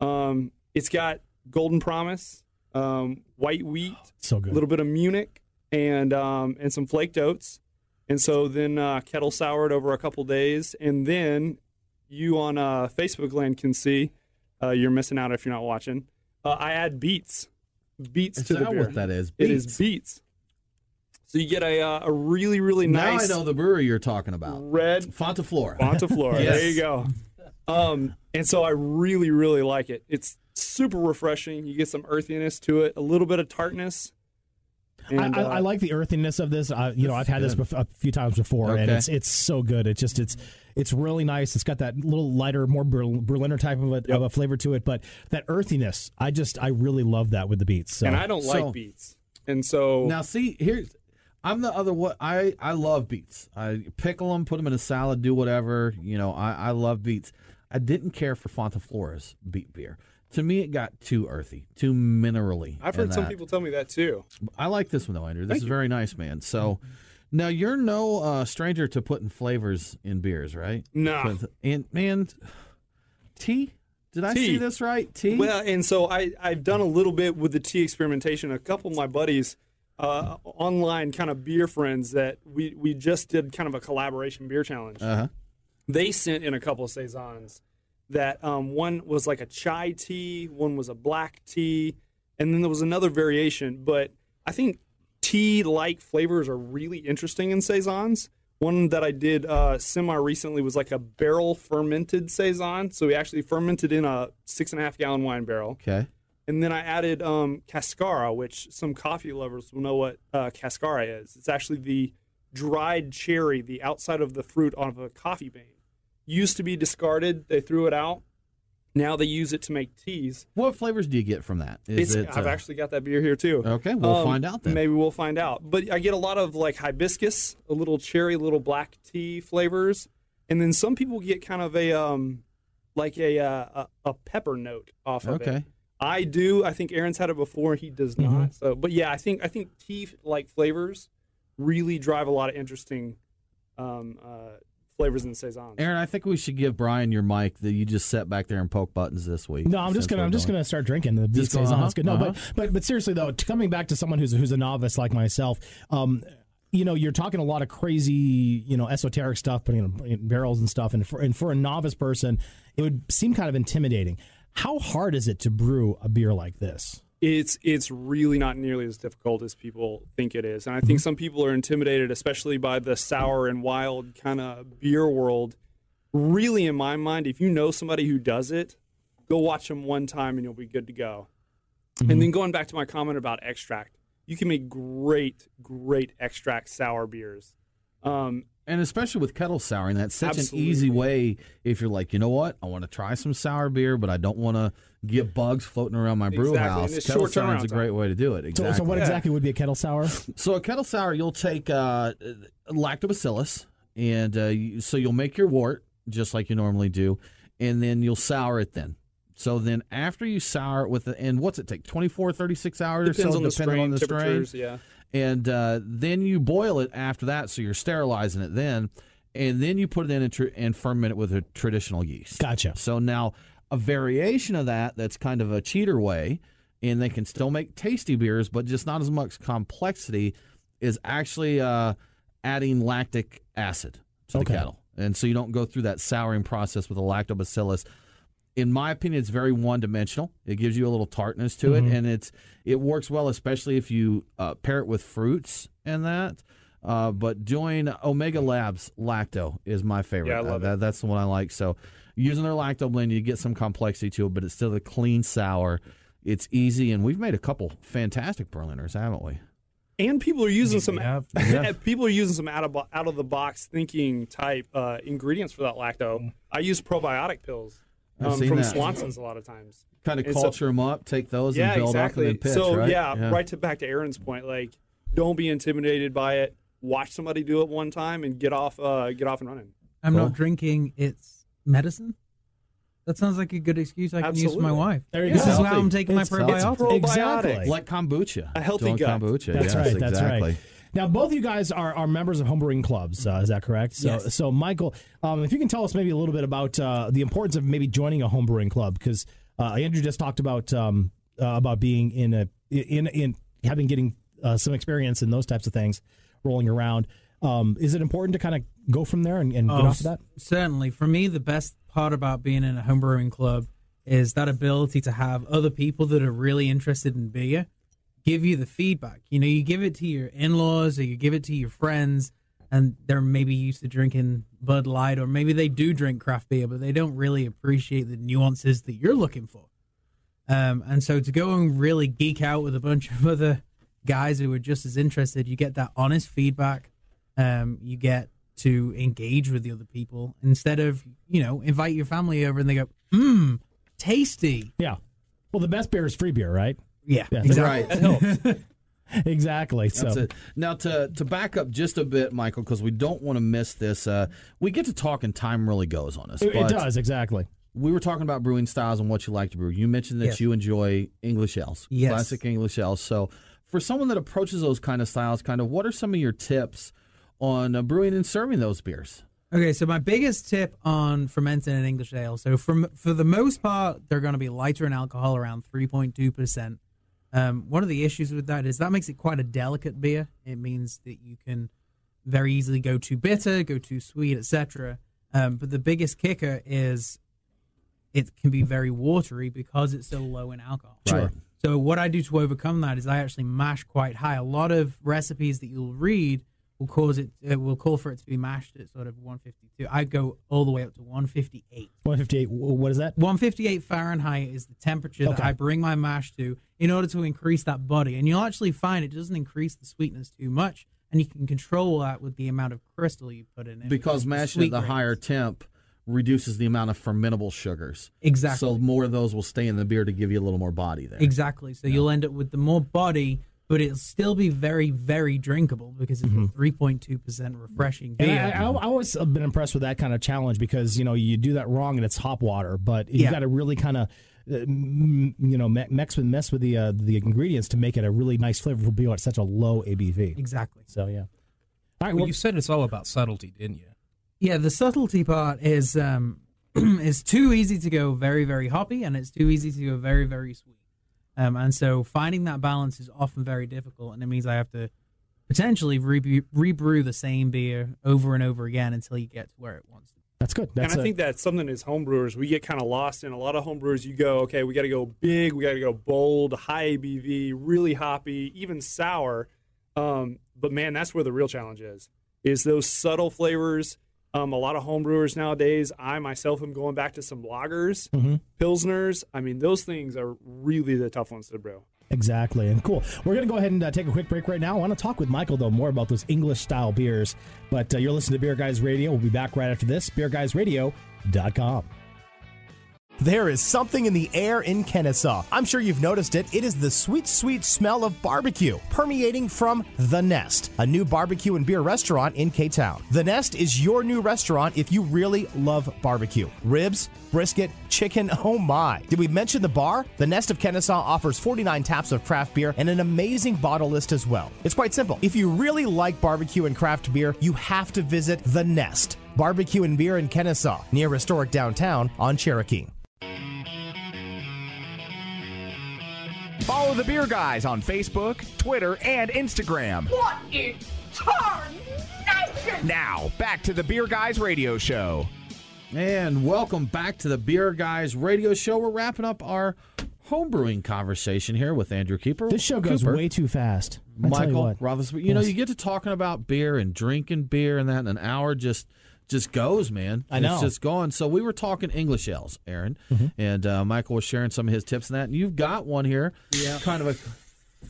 Um, it's got Golden Promise, um, white wheat, So good. a little bit of Munich, and um, and some flaked oats. And so then uh, kettle soured over a couple days, and then you on uh, Facebook land can see uh, you're missing out if you're not watching. Uh, I add beets, beets Is to the that beer. what that is? It is Beets? So you get a uh, a really really nice. Now I know the brewery you're talking about. red Fonta Flora. Fontaflora. Yes. There you go. Um, and so I really, really like it. It's super refreshing. You get some earthiness to it, a little bit of tartness. And, I, I, uh, I like the earthiness of this. Uh, you know, I've had this bef- a few times before, and it's it's so good. It just it's it's really nice. It's got that little lighter, more Berliner type of a, of a flavor to it, but that earthiness, I just I really love that with the beets. So. and I don't like So- beets. And so Now, see, here's I'm the other what I I love beets. I pickle them, put them in a salad, do whatever. You know, I I love beets. I didn't care for Fonta Flora's beet beer. To me, it got too earthy, too minerally. I've heard some that. people tell me that too. I like this one though, Andrew. This Thank is you. very nice, man. So. Now you're no uh, stranger to putting flavors in beers, right? No. But- And man, tea. Did I see this right? Tea. Well, and so I, I've done a little bit with the tea experimentation. A couple of my buddies, uh, online kind of beer friends that we, we just did kind of a collaboration beer challenge. Uh huh. they sent in a couple of saisons that um, one was like a chai tea, one was a black tea, and then there was another variation. But I think tea-like flavors are really interesting in saisons. One that I did uh, semi recently was like a barrel fermented saison. So we actually fermented in a six and a half gallon wine barrel. Okay. And then I added um, cascara, which some coffee lovers will know what uh, cascara is. It's actually the dried cherry, the outside of the fruit of a coffee bean. Used to be discarded, they threw it out. Now they use it to make teas. What flavors do you get from that? Is it? I've uh, actually got that beer here too. Okay, we'll Um, find out then. Maybe we'll find out. But I get a lot of like hibiscus, a little cherry, little black tea flavors, and then some people get kind of a um, like a uh, a, a pepper note off of it. Okay. I do. I think Aaron's had it before. He does Mm-hmm. not. So, but yeah, I think I think tea like flavors really drive a lot of interesting um, uh, flavors in saisons. Aaron, I think we should give Brian your mic that you just set back there and poke buttons this week. No, I'm just gonna I'm just gonna start drinking the beet Just saison. uh-huh, It's good. No, uh-huh. but but but seriously though, coming back to someone who's who's a novice like myself, um, you know, you're talking a lot of crazy, you know, esoteric stuff, putting in, in barrels and stuff, and for and for a novice person, it would seem kind of intimidating. How hard is it to brew a beer like this? It's it's really not nearly as difficult as people think it is and i Mm-hmm. think some people are intimidated especially by the sour and wild kind of beer world really in my mind if you know somebody who does it go watch them one time and you'll be good to go Mm-hmm. and then going back to my comment about extract you can make great great extract sour beers um, and especially with kettle souring, that's such an easy way. If you're like, you know what, I want to try some sour beer, but I don't want to get bugs floating around my brew Exactly, house. it's Kettle short souring is a great way to do it. So, Exactly. so what exactly would be a kettle sour? So a kettle sour, you'll take uh, lactobacillus, and uh, you, so you'll make your wort just like you normally do, and then you'll sour it then. So then after you sour it with, the, and what's it take, 24, 36 hours depends or so, on the depending strain on the strain. yeah And uh, then you boil it after that, so you're sterilizing it then, and then you put it in and, tr- and ferment it with a traditional yeast. Gotcha. So now a variation of that that's kind of a cheater way, and they can still make tasty beers, but just not as much complexity, is actually uh, adding lactic acid to Okay. the kettle. And so you don't go through that souring process with the lactobacillus. In my opinion, it's very one dimensional. It gives you a little tartness to Mm-hmm. it, and it's it works well, especially if you uh, pair it with fruits and that. Uh, but doing Omega Labs Lacto is my favorite. Yeah, I love Uh, that- That's the one I like. So using their lacto blend, you get some complexity to it, but it's still a clean sour. It's easy, and we've made a couple fantastic Berliners, haven't we? and people are using some have. people are using some out of out of the box thinking type uh, ingredients for that lacto. I use probiotic pills I've um, seen from that. Swanson's a lot of times. Kind of And so- culture them up, take those, yeah, and build exactly. up, and then pitch. so right? yeah, right to back to Aaron's point, like don't be intimidated by it. watch somebody do it one time and get off uh, get off and running. I'm Cool. not drinking. It's medicine. That sounds like a good excuse I can use for my wife. There you this go. is why Healthy. I'm taking my It's probiotics. healthy. probiotics. Exactly. Like kombucha. A healthy Doing gut. kombucha. That's yes, right. That's exactly. right. Now, both of you guys are, are members of homebrewing clubs. Uh, is that correct? So, Yes. so Michael, um, if you can tell us maybe a little bit about uh, the importance of maybe joining a homebrewing club, because uh, Andrew just talked about um, uh, about being in a in in having getting uh, some experience in those types of things, rolling around. Um, is it important to kind of go from there and, and get Oh, off of that? Certainly. For me, the best part about being in a homebrewing club is that ability to have other people that are really interested in beer give you the feedback. You know, you give it to your in laws or you give it to your friends, and they're maybe used to drinking Bud Light, or maybe they do drink craft beer, but they don't really appreciate the nuances that you're looking for. Um, and so to go and really geek out with a bunch of other guys who are just as interested, you get that honest feedback. Um, you get to engage with the other people instead of you know invite your family over and they go, mmm, tasty. Yeah. Well, the best beer is free beer, right? Yeah, Yeah, exactly. Right. That exactly. That's so it. Now to to back up just a bit, Michael, because we don't want to miss this. Uh, we get to talk and time really goes on us. it, it does exactly. We were talking about brewing styles and what you like to brew. You mentioned that Yes. you enjoy English ales, Yes. classic English ales. So for someone that approaches those kind of styles, kind of what are some of your tips on uh, brewing and serving those beers? Okay, so my biggest tip on fermenting an English ale. So from for the most part, they're going to be lighter in alcohol, around three point two percent. Um, one of the issues with that is that makes it quite a delicate beer. It means that you can very easily go too bitter, go too sweet, etc. Um, but the biggest kicker is it can be very watery because it's so low in alcohol. Right. So what I do to overcome that is I actually mash quite high. A lot of recipes that you'll read will cause it, uh, it will call for it to be mashed at sort of 152. I go all the way up to 158. 158. What is that? 158 Fahrenheit is the temperature that I bring my mash to in order to increase that body. And you'll actually find it doesn't increase the sweetness too much, and you can control that with the amount of crystal you put in it. Because mashing at the grains. higher temp reduces the amount of fermentable sugars. Exactly. So more of those will stay in the beer to give you a little more body there. Exactly. So you'll end up with the more body, but it'll still be very, very drinkable because it's a 3.2% refreshing And. I, I, I always have been impressed with that kind of challenge because you know you do that wrong and it's hop water, but you Yeah. got to really kind of uh, you know me- mix with mess with the uh, the ingredients to make it a really nice flavorful beer at such a low ABV. exactly. So yeah. All right. Well, Well, you said it's all about subtlety, didn't you? Yeah, the subtlety part is um, is too easy to go very, very hoppy, and it's too easy to go very, very sweet. Um, and so finding that balance is often very difficult, and it means I have to potentially re- rebrew the same beer over and over again until you get to where it wants to. be. that's good. That's and I a- think that's something as homebrewers we get kind of lost in. A lot of homebrewers, you go, okay, we got to go big, we got to go bold, high ABV, really hoppy, even sour. Um, but man, that's where the real challenge is: is those subtle flavors. Um, a lot of homebrewers nowadays, I myself am going back to some lagers, pilsners. I mean, those things are really the tough ones to brew. Exactly. And cool. We're going to go ahead and uh, take a quick break right now. I want to talk with Michael, though, more about those English style beers. But uh, you're listening to Beer Guys Radio. We'll be back right after this. BeerGuysRadio.com. There is something in the air in Kennesaw. I'm sure you've noticed it. It is the sweet, sweet smell of barbecue permeating from The Nest, a new barbecue and beer restaurant in K Town. The Nest is your new restaurant if you really love barbecue. Ribs, brisket, chicken, oh my. Did we mention the bar? The Nest of Kennesaw offers 49 taps of craft beer and an amazing bottle list as well. It's quite simple. If you really like barbecue and craft beer, you have to visit The Nest. Barbecue and beer in Kennesaw, near historic downtown on Cherokee. Follow the Beer Guys on Facebook, Twitter, and Instagram. What in tarnation? Now, back to the Beer Guys radio show. And welcome back to the Beer Guys Radio Show. We're wrapping up our homebrewing conversation here with Andrew Keeper. This show goes Cooper, way too fast. I you Michael what. Rotherspoon. You know, you get to talking about beer and drinking beer, and that in an hour just just goes, man. I know. It's just going. So we were talking English ales, Aaron, and uh, Michael was sharing some of his tips and that. And you've got one here. Yeah. Kind of a.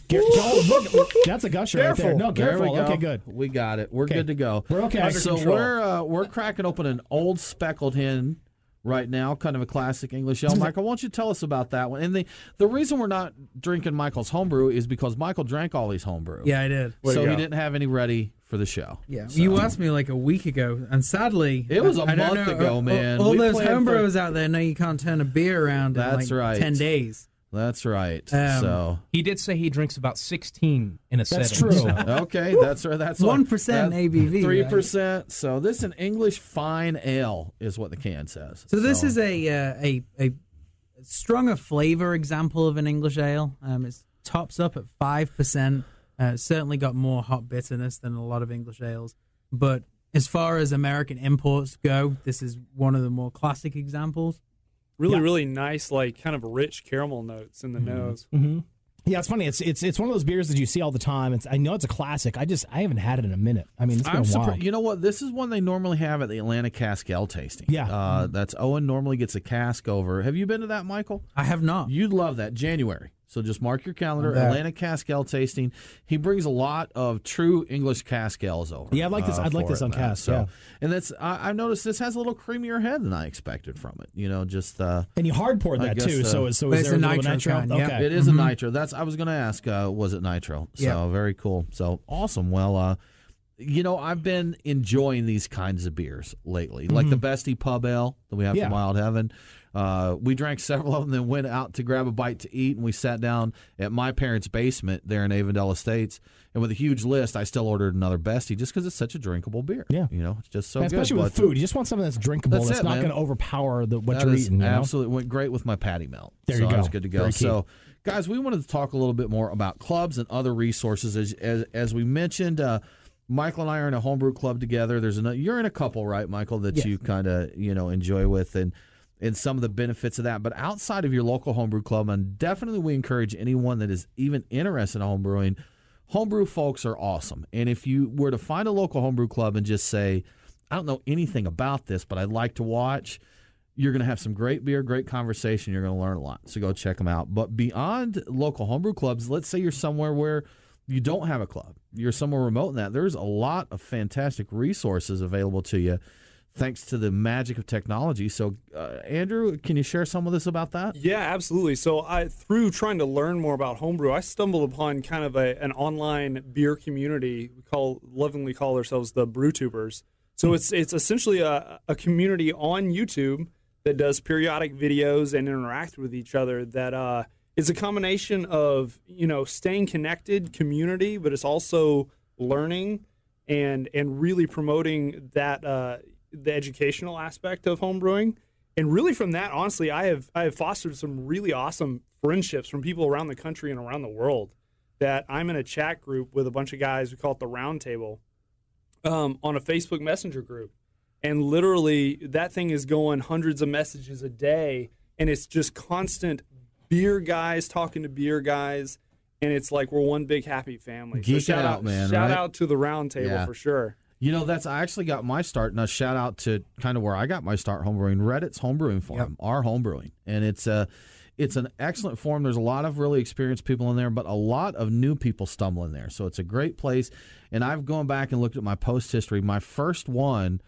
Gar- Joel, look, that's a gusher right there. Careful. No, There careful. we go. Okay, good. We got it. We're Okay. good to go. We're okay. Under so control. we're uh, we're cracking open an old speckled hen right now, kind of a classic English ale. Michael, why don't you tell us about that one? And the the reason we're not drinking Michael's homebrew is because Michael drank all these homebrew. Yeah, I did. so he didn't have any ready for the show. Yeah, So- you asked me like a week ago, and sadly, It was a I don't month know, ago, man. All, We those planned for- homebrewers out there know you can't turn a beer around in That's like right. ten days. That's right. Um, so He did say he drinks about 16 in a That's setting. true. so- okay, that's right. That's 1% ABV, Three right? percent. So this is an English fine ale, is what the can says. So this is a uh, a a stronger flavor example of an English ale. Um, it tops up at five percent. Uh, certainly got more hot bitterness than a lot of English ales. But as far as American imports go, this is one of the more classic examples. Really, Yeah. really nice, like kind of rich caramel notes in the nose. Mm-hmm. Yeah, it's funny. It's it's it's one of those beers that you see all the time. It's I know it's a classic. I just I haven't had it in a minute. I mean, it's been I'm a while. surprised. You know what? This is one they normally have at the Atlanta Cask Ale tasting. Yeah. uh, that's Owen normally gets a cask over. Have you been to that, Michael? I have not. You'd love that January. So just mark your calendar. Atlanta Cask Ale tasting. He brings a lot of true English cask ales over. Yeah, I'd like this- uh, I'd like this on man. cask, So, yeah. and that's I, I've noticed this has a little creamier head than I expected from it. You know, just uh, and you hard poured that guess, too. uh, so so is it's there a a nitro nitro? can, yeah. Okay, It is Mhm. a nitro. That's I was going to ask. Uh, was it nitro? So Yeah. very cool. So awesome. Well, uh, you know, I've been enjoying these kinds of beers lately, like the Bestie Pub Ale that we have Yeah. from Wild Heaven. Uh, we drank several of them, then went out to grab a bite to eat, and we sat down at my parents' basement there in Avondale Estates. And with a huge list, I still ordered another Bestie just because it's such a drinkable beer. Yeah. you know, it's just so Yeah, good. especially with food. You just want something that's drinkable. That's That's, it, not going to overpower the what that you're eating. You know? absolutely went great with my patty melt. There so you I go. was good to go. So, guys, we wanted to talk a little bit more about clubs and other resources. As as, as we mentioned, uh, Michael and I are in a homebrew club together. There's a you're in a couple, right, Michael, that Yes. you kind of you know enjoy with and. And some of the benefits of that, but outside of your local homebrew club, and definitely we encourage anyone that is even interested in homebrewing. Homebrew folks are awesome, and if you were to find a local homebrew club and just say, "I don't know anything about this, but I'd like to watch," you're going to have some great beer, great conversation. You're going to learn a lot. So go check them out. But beyond local homebrew clubs, let's say you're somewhere where you don't have a club, you're somewhere remote in that, there's a lot of fantastic resources available to you thanks to the magic of technology. So, uh, Andrew, can you share some of this about that? Yeah, absolutely. So I through trying to learn more about homebrew, I stumbled upon kind of a, an online beer community. We call lovingly call ourselves the BrewTubers. So it's it's essentially a, a community on YouTube that does periodic videos and interact with each other. That uh, is a combination of you know staying connected, community, but it's also learning and and really promoting that uh, the educational aspect of homebrewing. And really, from that, honestly, I have I have fostered some really awesome friendships from people around the country and around the world. That I'm in a chat group with a bunch of guys. We call it the Round Table, um, on a Facebook Messenger group, and literally that thing is going hundreds of messages a day, and it's just constant beer guys talking to beer guys, and it's like we're one big happy family. Geeking shout out, man, Shout right? out to the Round Table Yeah. for sure. You know, that's I actually got my start, and a shout out to kind of where I got my start homebrewing. Reddit's homebrewing forum, r/homebrewing, and it's a it's an excellent forum. There's a lot of really experienced people in there, but a lot of new people stumble in there. So it's a great place. And I've gone back and looked at my post history. My first one,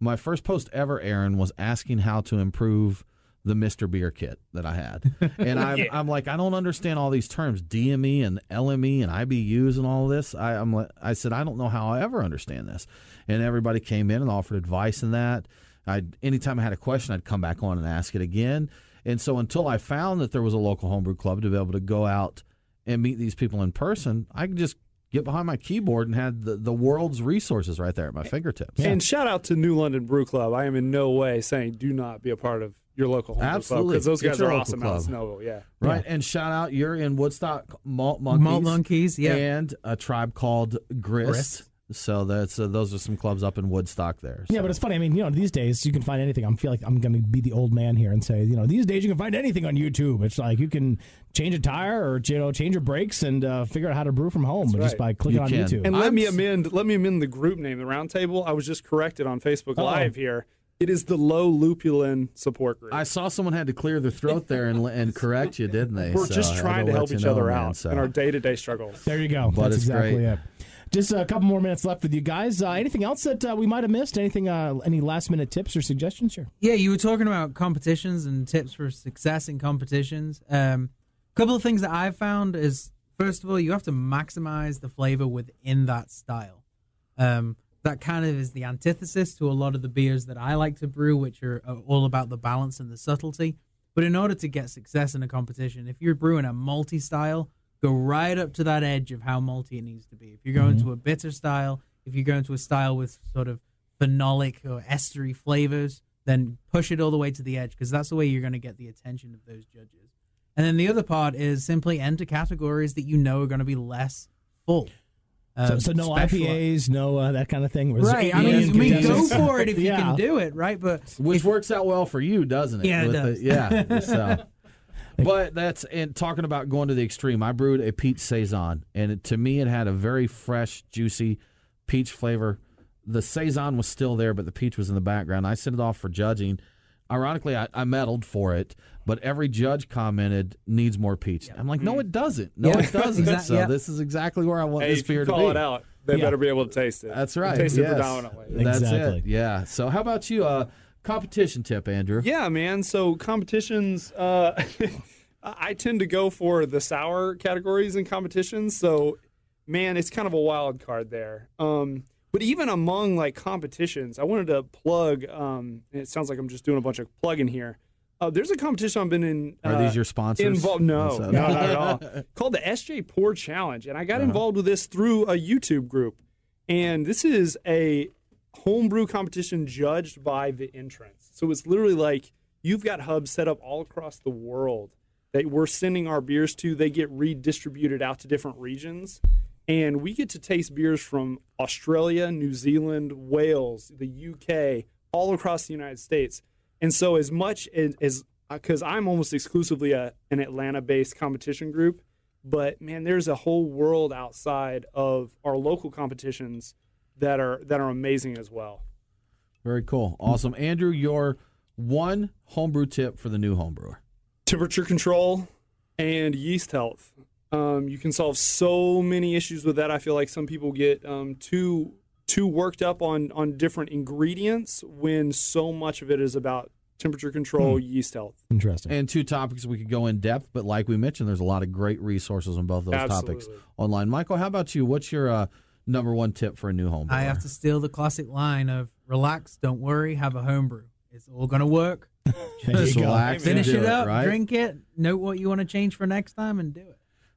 my first post ever, Aaron, was asking how to improve the Mr. Beer kit that I had. And I'm, Yeah. I'm like, I don't understand all these terms, DME and LME and IBUs and all this. I, I'm like, I said, I don't know how I ever understand this. And everybody came in and offered advice in that. I anytime I had a question, I'd come back on and ask it again. And so until I found that there was a local homebrew club to be able to go out and meet these people in person, I could just get behind my keyboard and had the, the world's resources right there at my fingertips. And shout out to New London Brew Club. I am in no way saying do not be a part of your local homebrew club Absolutely. because those guys are local awesome out of club. Snowville. Yeah. Right. And shout out, you're in Woodstock Malt Monkeys. Malt Monkeys, yeah. And a tribe called Grist. Grist. So that's uh, those are some clubs up in Woodstock there. Yeah, but it's funny. I mean, you know, these days you can find anything. I feel like I'm going to be the old man here and say, you know, these days you can find anything on YouTube. It's like you can change a tire or you know change your brakes and uh, figure out how to brew from home That's just by clicking on YouTube. And let me amend. Let me amend the group name. The Roundtable. I was just corrected on Facebook Uh-oh. Live here. It is the Low Lupulin Support Group. I saw someone had to clear their throat there and and correct you, didn't they? We're So just trying to help you each know, other man, out so. in our day-to-day struggles. There you go. But That's it's exactly great. it. Just a couple more minutes left with you guys. Uh, anything else that uh, we might have missed? Anything? Uh, any last minute tips or suggestions here? Yeah, you were talking about competitions and tips for success in competitions. Um, a couple of things that I've found is first of all, you have to maximize the flavor within that style. Um, that kind of is the antithesis to a lot of the beers that I like to brew, which are, are all about the balance and the subtlety. But in order to get success in a competition, if you're brewing a multi style, go right up to that edge of how multi it needs to be. If you're going Mm-hmm. to a bitter style, if you're going to a style with sort of phenolic or estery flavors, then push it all the way to the edge because that's the way you're going to get the attention of those judges. And then the other part is simply enter categories that you know are going to be less full. So, Um, so no special- IPAs, no uh, that kind of thing. Whereas Right. I mean, I mean, go for it if you can do it, right? But Which works out well for you, doesn't it? Yeah, it does. The, yeah. So. But that's and talking about going to the extreme. I brewed a peach saison, and it, to me, it had a very fresh, juicy peach flavor. The saison was still there, but the peach was in the background. I sent it off for judging. Ironically, I, I medaled for it, but every judge commented needs more peach. I'm like, no, it doesn't. No, Yeah. it doesn't. Exact- so yeah. this is exactly where I want Hey, this if beer to call be. it out, they better be able to taste it. That's right. Taste it predominantly. That's Exactly. it. Yeah. So how about you? Uh, competition tip, Andrew. Yeah, man. So competitions, uh, I tend to go for the sour categories in competitions. So, man, it's kind of a wild card there. Um, but even among like competitions, I wanted to plug. Um, and it sounds like I'm just doing a bunch of plugging here. Uh, there's a competition I've been in. Are uh, these your sponsors? Involved? No, no, not at all. Called the SJ Pour Challenge, and I got Uh-huh. involved with this through a YouTube group. And this is a homebrew competition judged by the entrants. So it's literally like you've got hubs set up all across the world that we're sending our beers to. They get redistributed out to different regions. And we get to taste beers from Australia, New Zealand, Wales, the UK, all across the United States. And so, as much as, as because I'm almost exclusively a, an Atlanta based competition group, but man, there's a whole world outside of our local competitions that are that are amazing as well. Very cool. Awesome. Andrew, your one homebrew tip for the new homebrewer. temperature control and yeast health. Um, you can solve so many issues with that. I feel like some people get um, too too worked up on on different ingredients when so much of it is about temperature control, yeast health. Interesting. And two topics we could go in depth, but like we mentioned, there's a lot of great resources on both those topics online. Michael, how about you? What's your uh, number one tip for a new homebrewer? I have to steal the classic line of "Relax, don't worry, have a homebrew. It's all gonna work. Just relax finish do it up, right? drink it, note what you want to change for next time, and do it."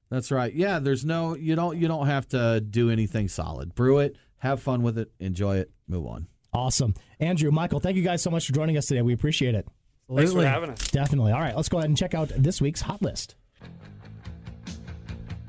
That's right. Yeah, there's no you don't you don't have to do anything solid. Brew it, have fun with it, enjoy it, move on. Awesome. Andrew, Michael, thank you guys so much for joining us today. We appreciate it. Thanks for having us. Definitely. All right, let's go ahead and check out this week's hot list.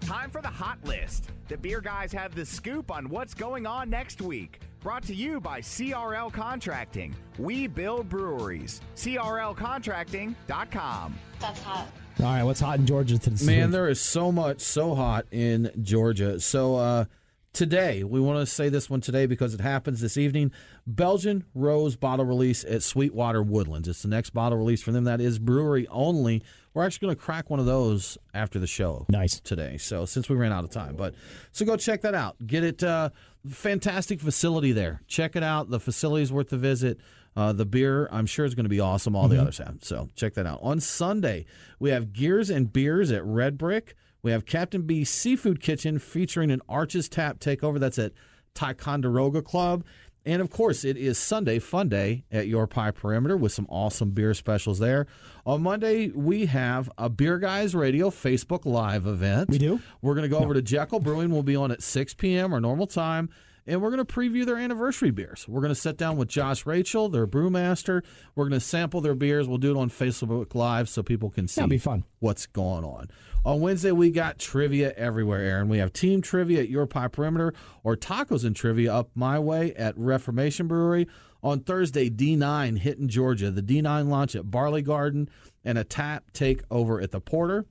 Time for the hot list. The beer guys have the scoop on what's going on next week. Brought to you by CRL Contracting. We build breweries. CRLcontracting.com. That's hot. All right, what's hot in Georgia today? Man, week? there is so much so hot in Georgia. So uh, today, we want to say this one today because it happens this evening. Belgian Rose bottle release at Sweetwater Woodlands. It's the next bottle release for them. That is brewery only. We're actually going to crack one of those after the show. Nice today. So since we ran out of time, but so go check that out. Get it. Uh, fantastic facility there. Check it out. The facility's worth the visit. Uh, the beer, I'm sure, is going to be awesome. All the others have. So check that out. On Sunday, we have Gears and Beers at Red Brick. We have Captain B Seafood Kitchen featuring an Arches Tap takeover. That's at Ticonderoga Club. And of course, it is Sunday Fun Day at Your Pie Perimeter with some awesome beer specials there. On Monday, we have a Beer Guys Radio Facebook Live event. We do. We're going to go over to Jekyll Brewing. We'll be on at 6 p.m. our normal time. And we're going to preview their anniversary beers. We're going to sit down with Josh Rachel, their brewmaster. We're going to sample their beers. We'll do it on Facebook Live so people can see That'll be fun. what's going on. On Wednesday, we got trivia everywhere, Aaron. We have team trivia at Your Pie Perimeter or tacos and trivia up my way at Reformation Brewery. On Thursday, D9 hitting Georgia. The D9 launch at Barley Garden and a tap takeover at the Porter.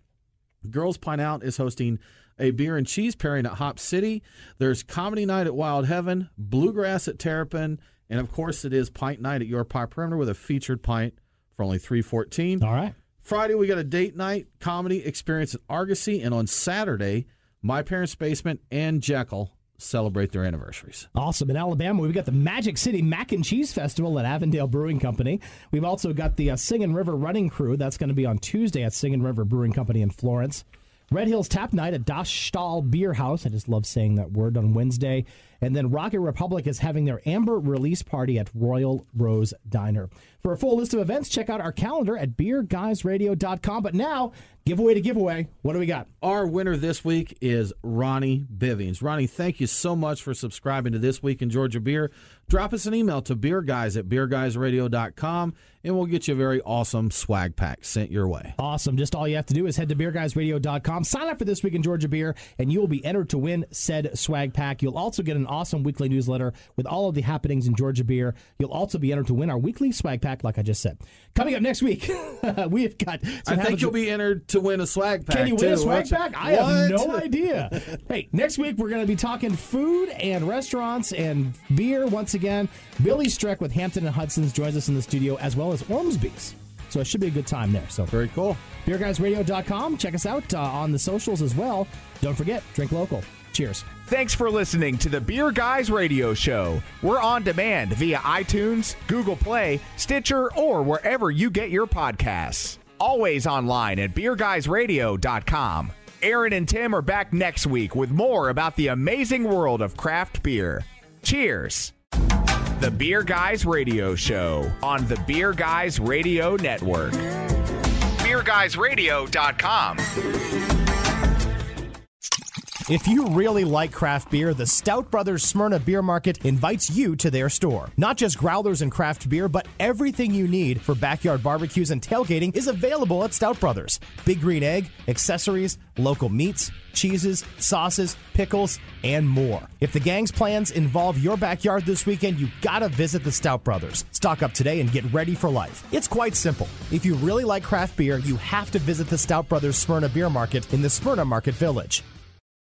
Girls Pint Out is hosting a beer and cheese pairing at Hop City. There's comedy night at Wild Heaven, bluegrass at Terrapin, and of course it is pint night at Your Pie Perimeter with a featured pint for only three fourteen. All right. Friday we got a date night comedy experience at Argosy, and on Saturday, My Parents' Basement and Jekyll celebrate their anniversaries. Awesome. In Alabama, we've got the Magic City Mac and Cheese Festival at Avondale Brewing Company. We've also got the uh, Singing River Running Crew. That's going to be on Tuesday at Singing River Brewing Company in Florence. Red Hills Tap Night at Das Stahl Beer House. I just love saying that word on Wednesday. And then Rocket Republic is having their Amber release party at Royal Rose Diner. For a full list of events, check out our calendar at beerguysradio.com. But now, giveaway to giveaway. What do we got? Our winner this week is Ronnie Bivings. Ronnie, thank you so much for subscribing to This Week in Georgia Beer. Drop us an email to beerguys at beerguysradio.com and we'll get you a very awesome swag pack sent your way. Awesome. Just all you have to do is head to beerguysradio.com, sign up for This Week in Georgia Beer, and you will be entered to win said swag pack. You'll also get an awesome weekly newsletter with all of the happenings in Georgia Beer. You'll also be entered to win our weekly swag pack, like I just said. Coming up next week, we have got. I think you'll be entered to win a swag pack. Can you win too, a swag pack? I What? have no idea. hey, next week we're going to be talking food and restaurants and beer once again. Billy Streck with Hampton and Hudson's joins us in the studio, as well as Ormsby's. So it should be a good time there. So very cool. BeerGuysRadio.com. Check us out uh, on the socials as well. Don't forget, drink local. Cheers. Thanks for listening to the Beer Guys Radio Show. We're on demand via iTunes, Google Play, Stitcher, or wherever you get your podcasts. Always online at beerguysradio.com. Aaron and Tim are back next week with more about the amazing world of craft beer. Cheers. The Beer Guys Radio Show on the Beer Guys Radio Network. BeerGuysRadio.com. If you really like craft beer, the Stout Brothers Smyrna Beer Market invites you to their store. Not just growlers and craft beer, but everything you need for backyard barbecues and tailgating is available at Stout Brothers. Big green egg, accessories, local meats, cheeses, sauces, pickles, and more. If the gang's plans involve your backyard this weekend, you gotta visit the Stout Brothers. Stock up today and get ready for life. It's quite simple. If you really like craft beer, you have to visit the Stout Brothers Smyrna Beer Market in the Smyrna Market Village.